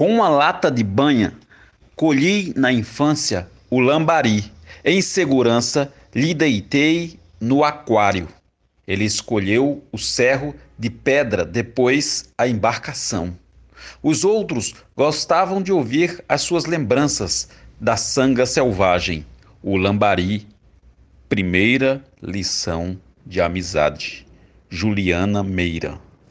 Com uma lata de banha, colhi na infância o lambari. Em segurança, lhe deitei no aquário. Ele escolheu o cerro de pedra, depois a embarcação. Os outros gostavam de ouvir as suas lembranças da sanga selvagem, o lambari. Primeira lição de amizade. Juliana Meira